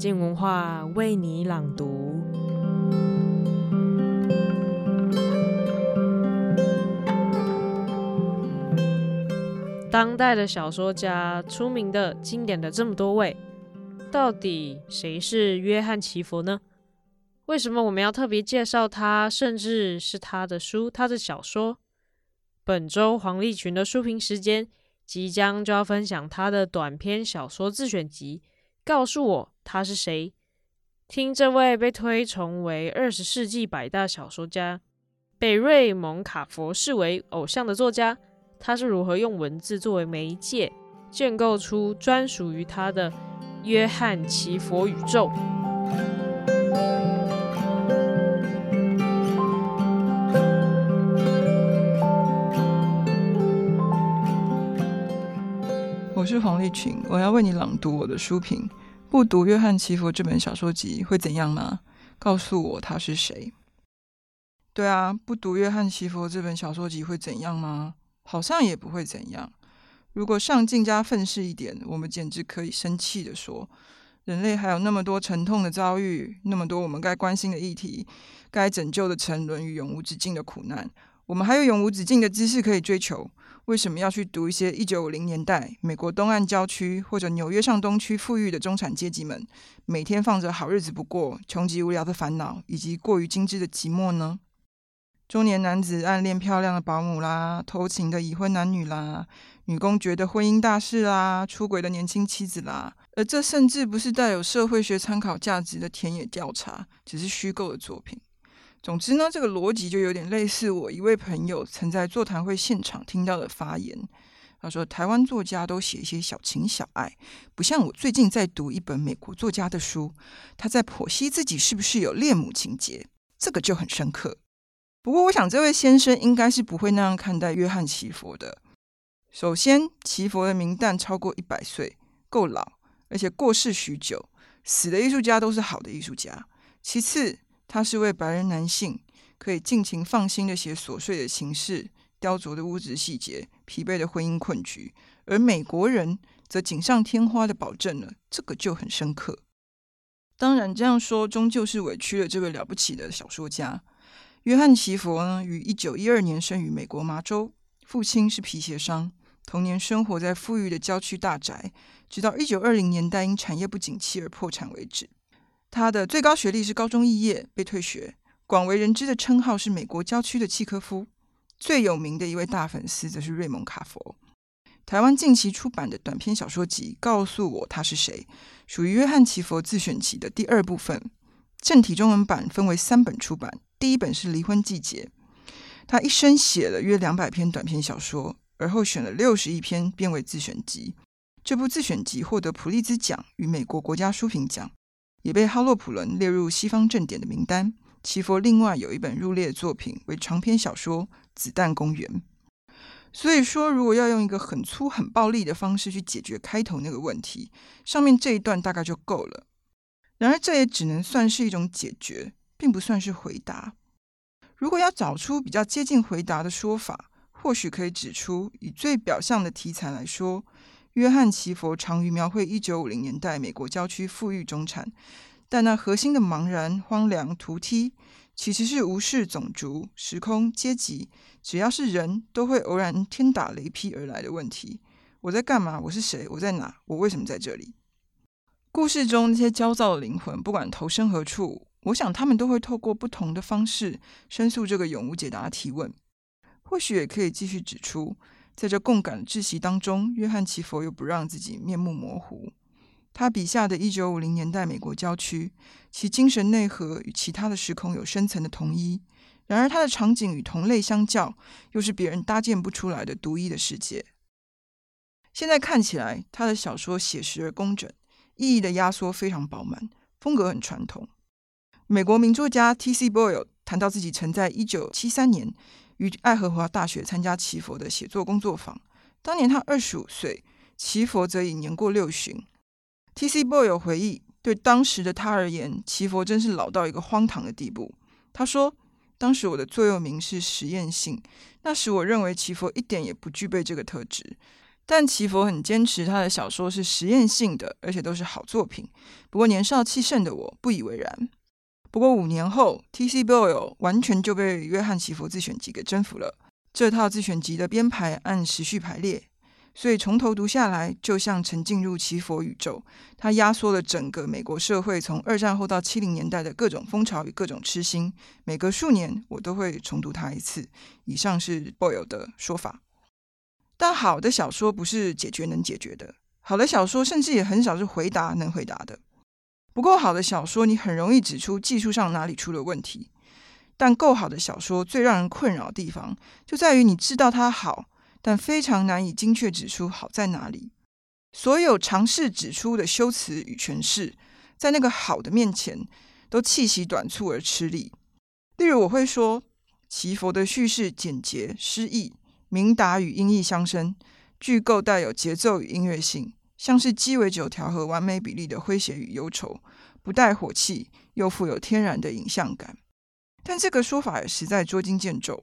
静文化为你朗读。当代的小说家，出名的、经典的这么多位，到底谁是约翰·奇佛呢？为什么我们要特别介绍他，甚至是他的书、他的小说？本周黄立群的书评时间即将就要分享他的短篇小说自选集。告诉我他是谁？听这位被推崇为二十世纪百大小说家、被瑞蒙·卡佛视为偶像的作家，他是如何用文字作为媒介，建构出专属于他的约翰·奇佛宇宙。我是黄丽群，我要为你朗读我的书评。不读约翰·奇佛这本小说集会怎样吗？告诉我他是谁？对啊，不读约翰·奇佛这本小说集会怎样吗？好像也不会怎样。如果上进加愤世一点，我们简直可以生气地说：人类还有那么多沉痛的遭遇，那么多我们该关心的议题，该拯救的沉沦与永无止境的苦难，我们还有永无止境的知识可以追求。为什么要去读一些一九五零年代美国东岸郊区或者纽约上东区富裕的中产阶级们每天放着好日子不过、穷极无聊的烦恼，以及过于精致的寂寞呢？中年男子暗恋漂亮的保姆啦，偷情的已婚男女啦，女公爵的婚姻大事啦，出轨的年轻妻子啦，而这甚至不是带有社会学参考价值的田野调查，只是虚构的作品。总之呢，这个逻辑就有点类似我一位朋友曾在座谈会现场听到的发言。他说：“台湾作家都写一些小情小爱，不像我最近在读一本美国作家的书，他在剖析自己是不是有恋母情节，这个就很深刻。不过，我想这位先生应该是不会那样看待约翰·奇佛的。首先，奇佛的名旦超过一百岁，够老，而且过世许久，死的艺术家都是好的艺术家。其次，他是位白人男性，可以尽情放心的写琐碎的情事、雕琢的物质细节、疲惫的婚姻困局，而美国人则锦上添花的保证了，这个就很深刻。当然，这样说终究是委屈了这位了不起的小说家。约翰·奇佛呢，于一九一二年生于美国麻州，父亲是皮鞋商，童年生活在富裕的郊区大宅，直到一九二零年代因产业不景气而破产为止。他的最高学历是高中肄业，被退学。广为人知的称号是美国郊区的契科夫。最有名的一位大粉丝则是瑞蒙·卡佛。台湾近期出版的短篇小说集《告诉我他是谁》，属于约翰·奇佛自选集的第二部分。正体中文版分为三本出版，第一本是《离婚季节》。他一生写了约两百篇短篇小说，而后选了六十一篇编为自选集。这部自选集获得普利兹奖与美国国家书评奖。也被哈洛普伦列入西方正典的名单。奇佛另外有一本入列的作品为长篇小说《子弹公园》。所以说，如果要用一个很粗、很暴力的方式去解决开头那个问题，上面这一段大概就够了。然而，这也只能算是一种解决，并不算是回答。如果要找出比较接近回答的说法，或许可以指出，以最表象的题材来说。约翰·奇佛长于描绘一九五零年代美国郊区富裕中产，但那核心的茫然、荒凉、颓梯，其实是无视种族、时空、阶级，只要是人都会偶然天打雷劈而来的问题。我在干嘛？我是谁？我在哪？我为什么在这里？故事中那些焦躁的灵魂，不管投身何处，我想他们都会透过不同的方式申诉这个永无解答的提问。或许也可以继续指出。在这共感的窒息当中，约翰·奇佛又不让自己面目模糊。他笔下的一九五零年代美国郊区，其精神内核与其他的时空有深层的同一。然而，他的场景与同类相较，又是别人搭建不出来的独一的世界。现在看起来，他的小说写实而工整，意义的压缩非常饱满，风格很传统。美国名作家 T.C. Boyle 谈到自己曾在一九七三年。于爱荷华大学参加奇佛的写作工作坊，当年他二十五岁，奇佛则已年过六旬。T.C. Boyle 回忆，对当时的他而言，奇佛真是老到一个荒唐的地步。他说：“当时我的座右铭是实验性，那时我认为奇佛一点也不具备这个特质。但奇佛很坚持他的小说是实验性的，而且都是好作品。不过年少气盛的我不以为然。不过五年后，T.C. Boyle 完全就被约翰奇佛自选集给征服了。这套自选集的编排按时序排列，所以从头读下来，就像沉浸入奇佛宇宙。它压缩了整个美国社会从二战后到七零年代的各种风潮与各种痴心。每隔数年，我都会重读它一次。以上是 Boyle 的说法。但好的小说不是解决能解决的，好的小说甚至也很少是回答能回答的。不够好的小说，你很容易指出技术上哪里出了问题。但够好的小说最让人困扰的地方，就在于你知道它好，但非常难以精确指出好在哪里。所有尝试指出的修辞与诠释，在那个好的面前，都气息短促而吃力。例如，我会说，奇佛的叙事简洁诗意。明达与音译相生，句构带有节奏与音乐性，像是鸡尾酒调和完美比例的诙谐与忧愁，不带火气，又富有天然的影像感。但这个说法也实在捉襟见肘。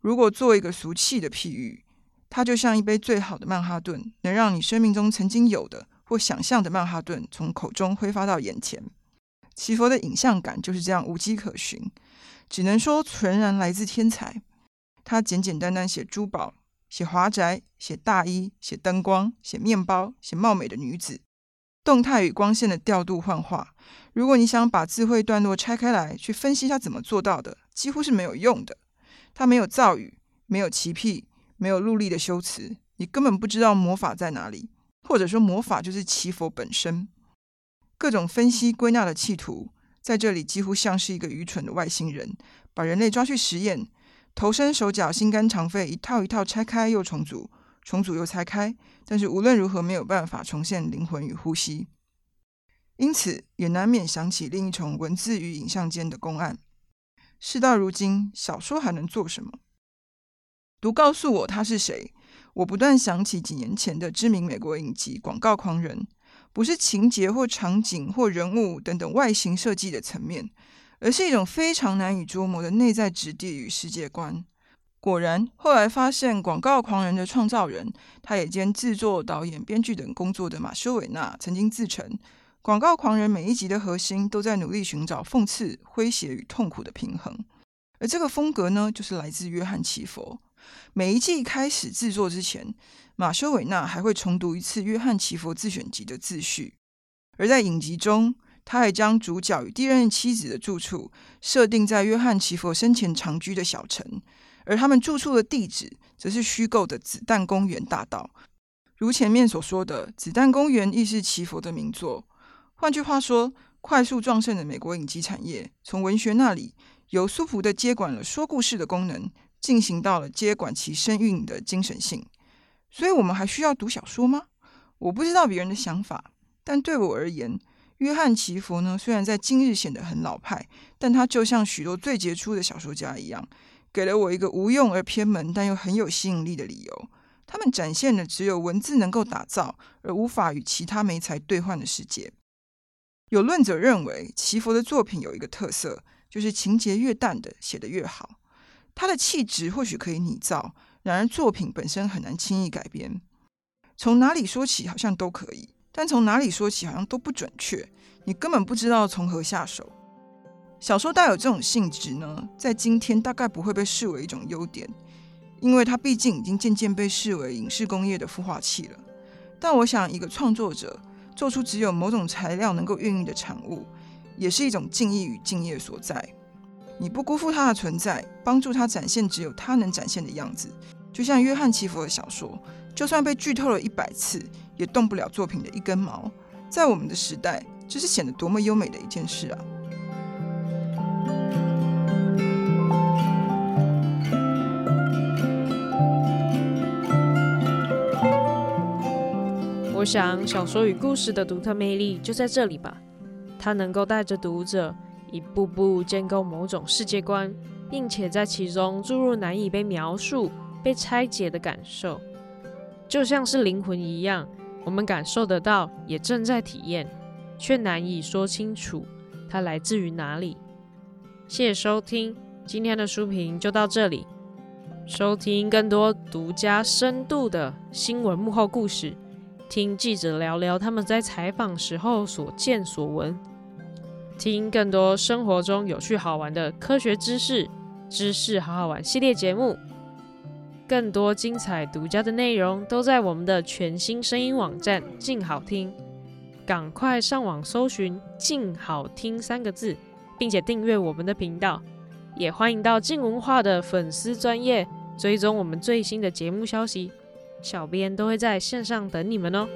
如果做一个俗气的譬喻，它就像一杯最好的曼哈顿，能让你生命中曾经有的或想象的曼哈顿从口中挥发到眼前。奇佛的影像感就是这样无迹可寻，只能说纯然来自天才。他简简单单写珠宝，写华宅，写大衣，写灯光，写面包，写貌美的女子，动态与光线的调度幻化。如果你想把智慧段落拆开来去分析他怎么做到的，几乎是没有用的。他没有造语，没有奇癖，没有陆力的修辞，你根本不知道魔法在哪里，或者说魔法就是奇佛本身。各种分析归纳的企图，在这里几乎像是一个愚蠢的外星人，把人类抓去实验。头身手脚心肝肠肺一套一套拆开又重组，重组又拆开，但是无论如何没有办法重现灵魂与呼吸，因此也难免想起另一重文字与影像间的公案。事到如今，小说还能做什么？读告诉我他是谁？我不断想起几年前的知名美国影集《广告狂人》，不是情节或场景或人物等等外形设计的层面。而是一种非常难以捉摸的内在质地与世界观。果然，后来发现，《广告狂人》的创造人，他也兼制作、导演、编剧等工作的马修·韦纳，曾经自称，《广告狂人》每一集的核心都在努力寻找讽刺、诙谐与痛苦的平衡。而这个风格呢，就是来自约翰·奇佛。每一季开始制作之前，马修·韦纳还会重读一次约翰·奇佛自选集的自序，而在影集中。他还将主角与第一任妻子的住处设定在约翰·奇佛生前常居的小城，而他们住处的地址则是虚构的子弹公园大道。如前面所说的，子弹公园亦是奇佛的名作。换句话说，快速壮盛的美国影集产业，从文学那里由苏福的接管了说故事的功能，进行到了接管其声韵的精神性。所以，我们还需要读小说吗？我不知道别人的想法，但对我而言。约翰·奇佛呢，虽然在今日显得很老派，但他就像许多最杰出的小说家一样，给了我一个无用而偏门但又很有吸引力的理由。他们展现了只有文字能够打造，而无法与其他媒材兑换的世界。有论者认为，奇佛的作品有一个特色，就是情节越淡的写得越好。他的气质或许可以拟造，然而作品本身很难轻易改编。从哪里说起，好像都可以。但从哪里说起，好像都不准确，你根本不知道从何下手。小说带有这种性质呢，在今天大概不会被视为一种优点，因为它毕竟已经渐渐被视为影视工业的孵化器了。但我想，一个创作者做出只有某种材料能够孕育的产物，也是一种敬意与敬业所在。你不辜负它的存在，帮助它展现只有它能展现的样子，就像约翰·奇佛的小说，就算被剧透了一百次。也动不了作品的一根毛，在我们的时代，这是显得多么优美的一件事啊！我想，小说与故事的独特魅力就在这里吧。它能够带着读者一步步建构某种世界观，并且在其中注入难以被描述、被拆解的感受，就像是灵魂一样。我们感受得到，也正在体验，却难以说清楚它来自于哪里。谢谢收听，今天的书评就到这里。收听更多独家深度的新闻幕后故事，听记者聊聊他们在采访时候所见所闻，听更多生活中有趣好玩的科学知识，知识好好玩系列节目。更多精彩独家的内容都在我们的全新声音网站“静好听”，赶快上网搜寻“静好听”三个字，并且订阅我们的频道。也欢迎到静文化的粉丝专业追踪我们最新的节目消息，小编都会在线上等你们哦。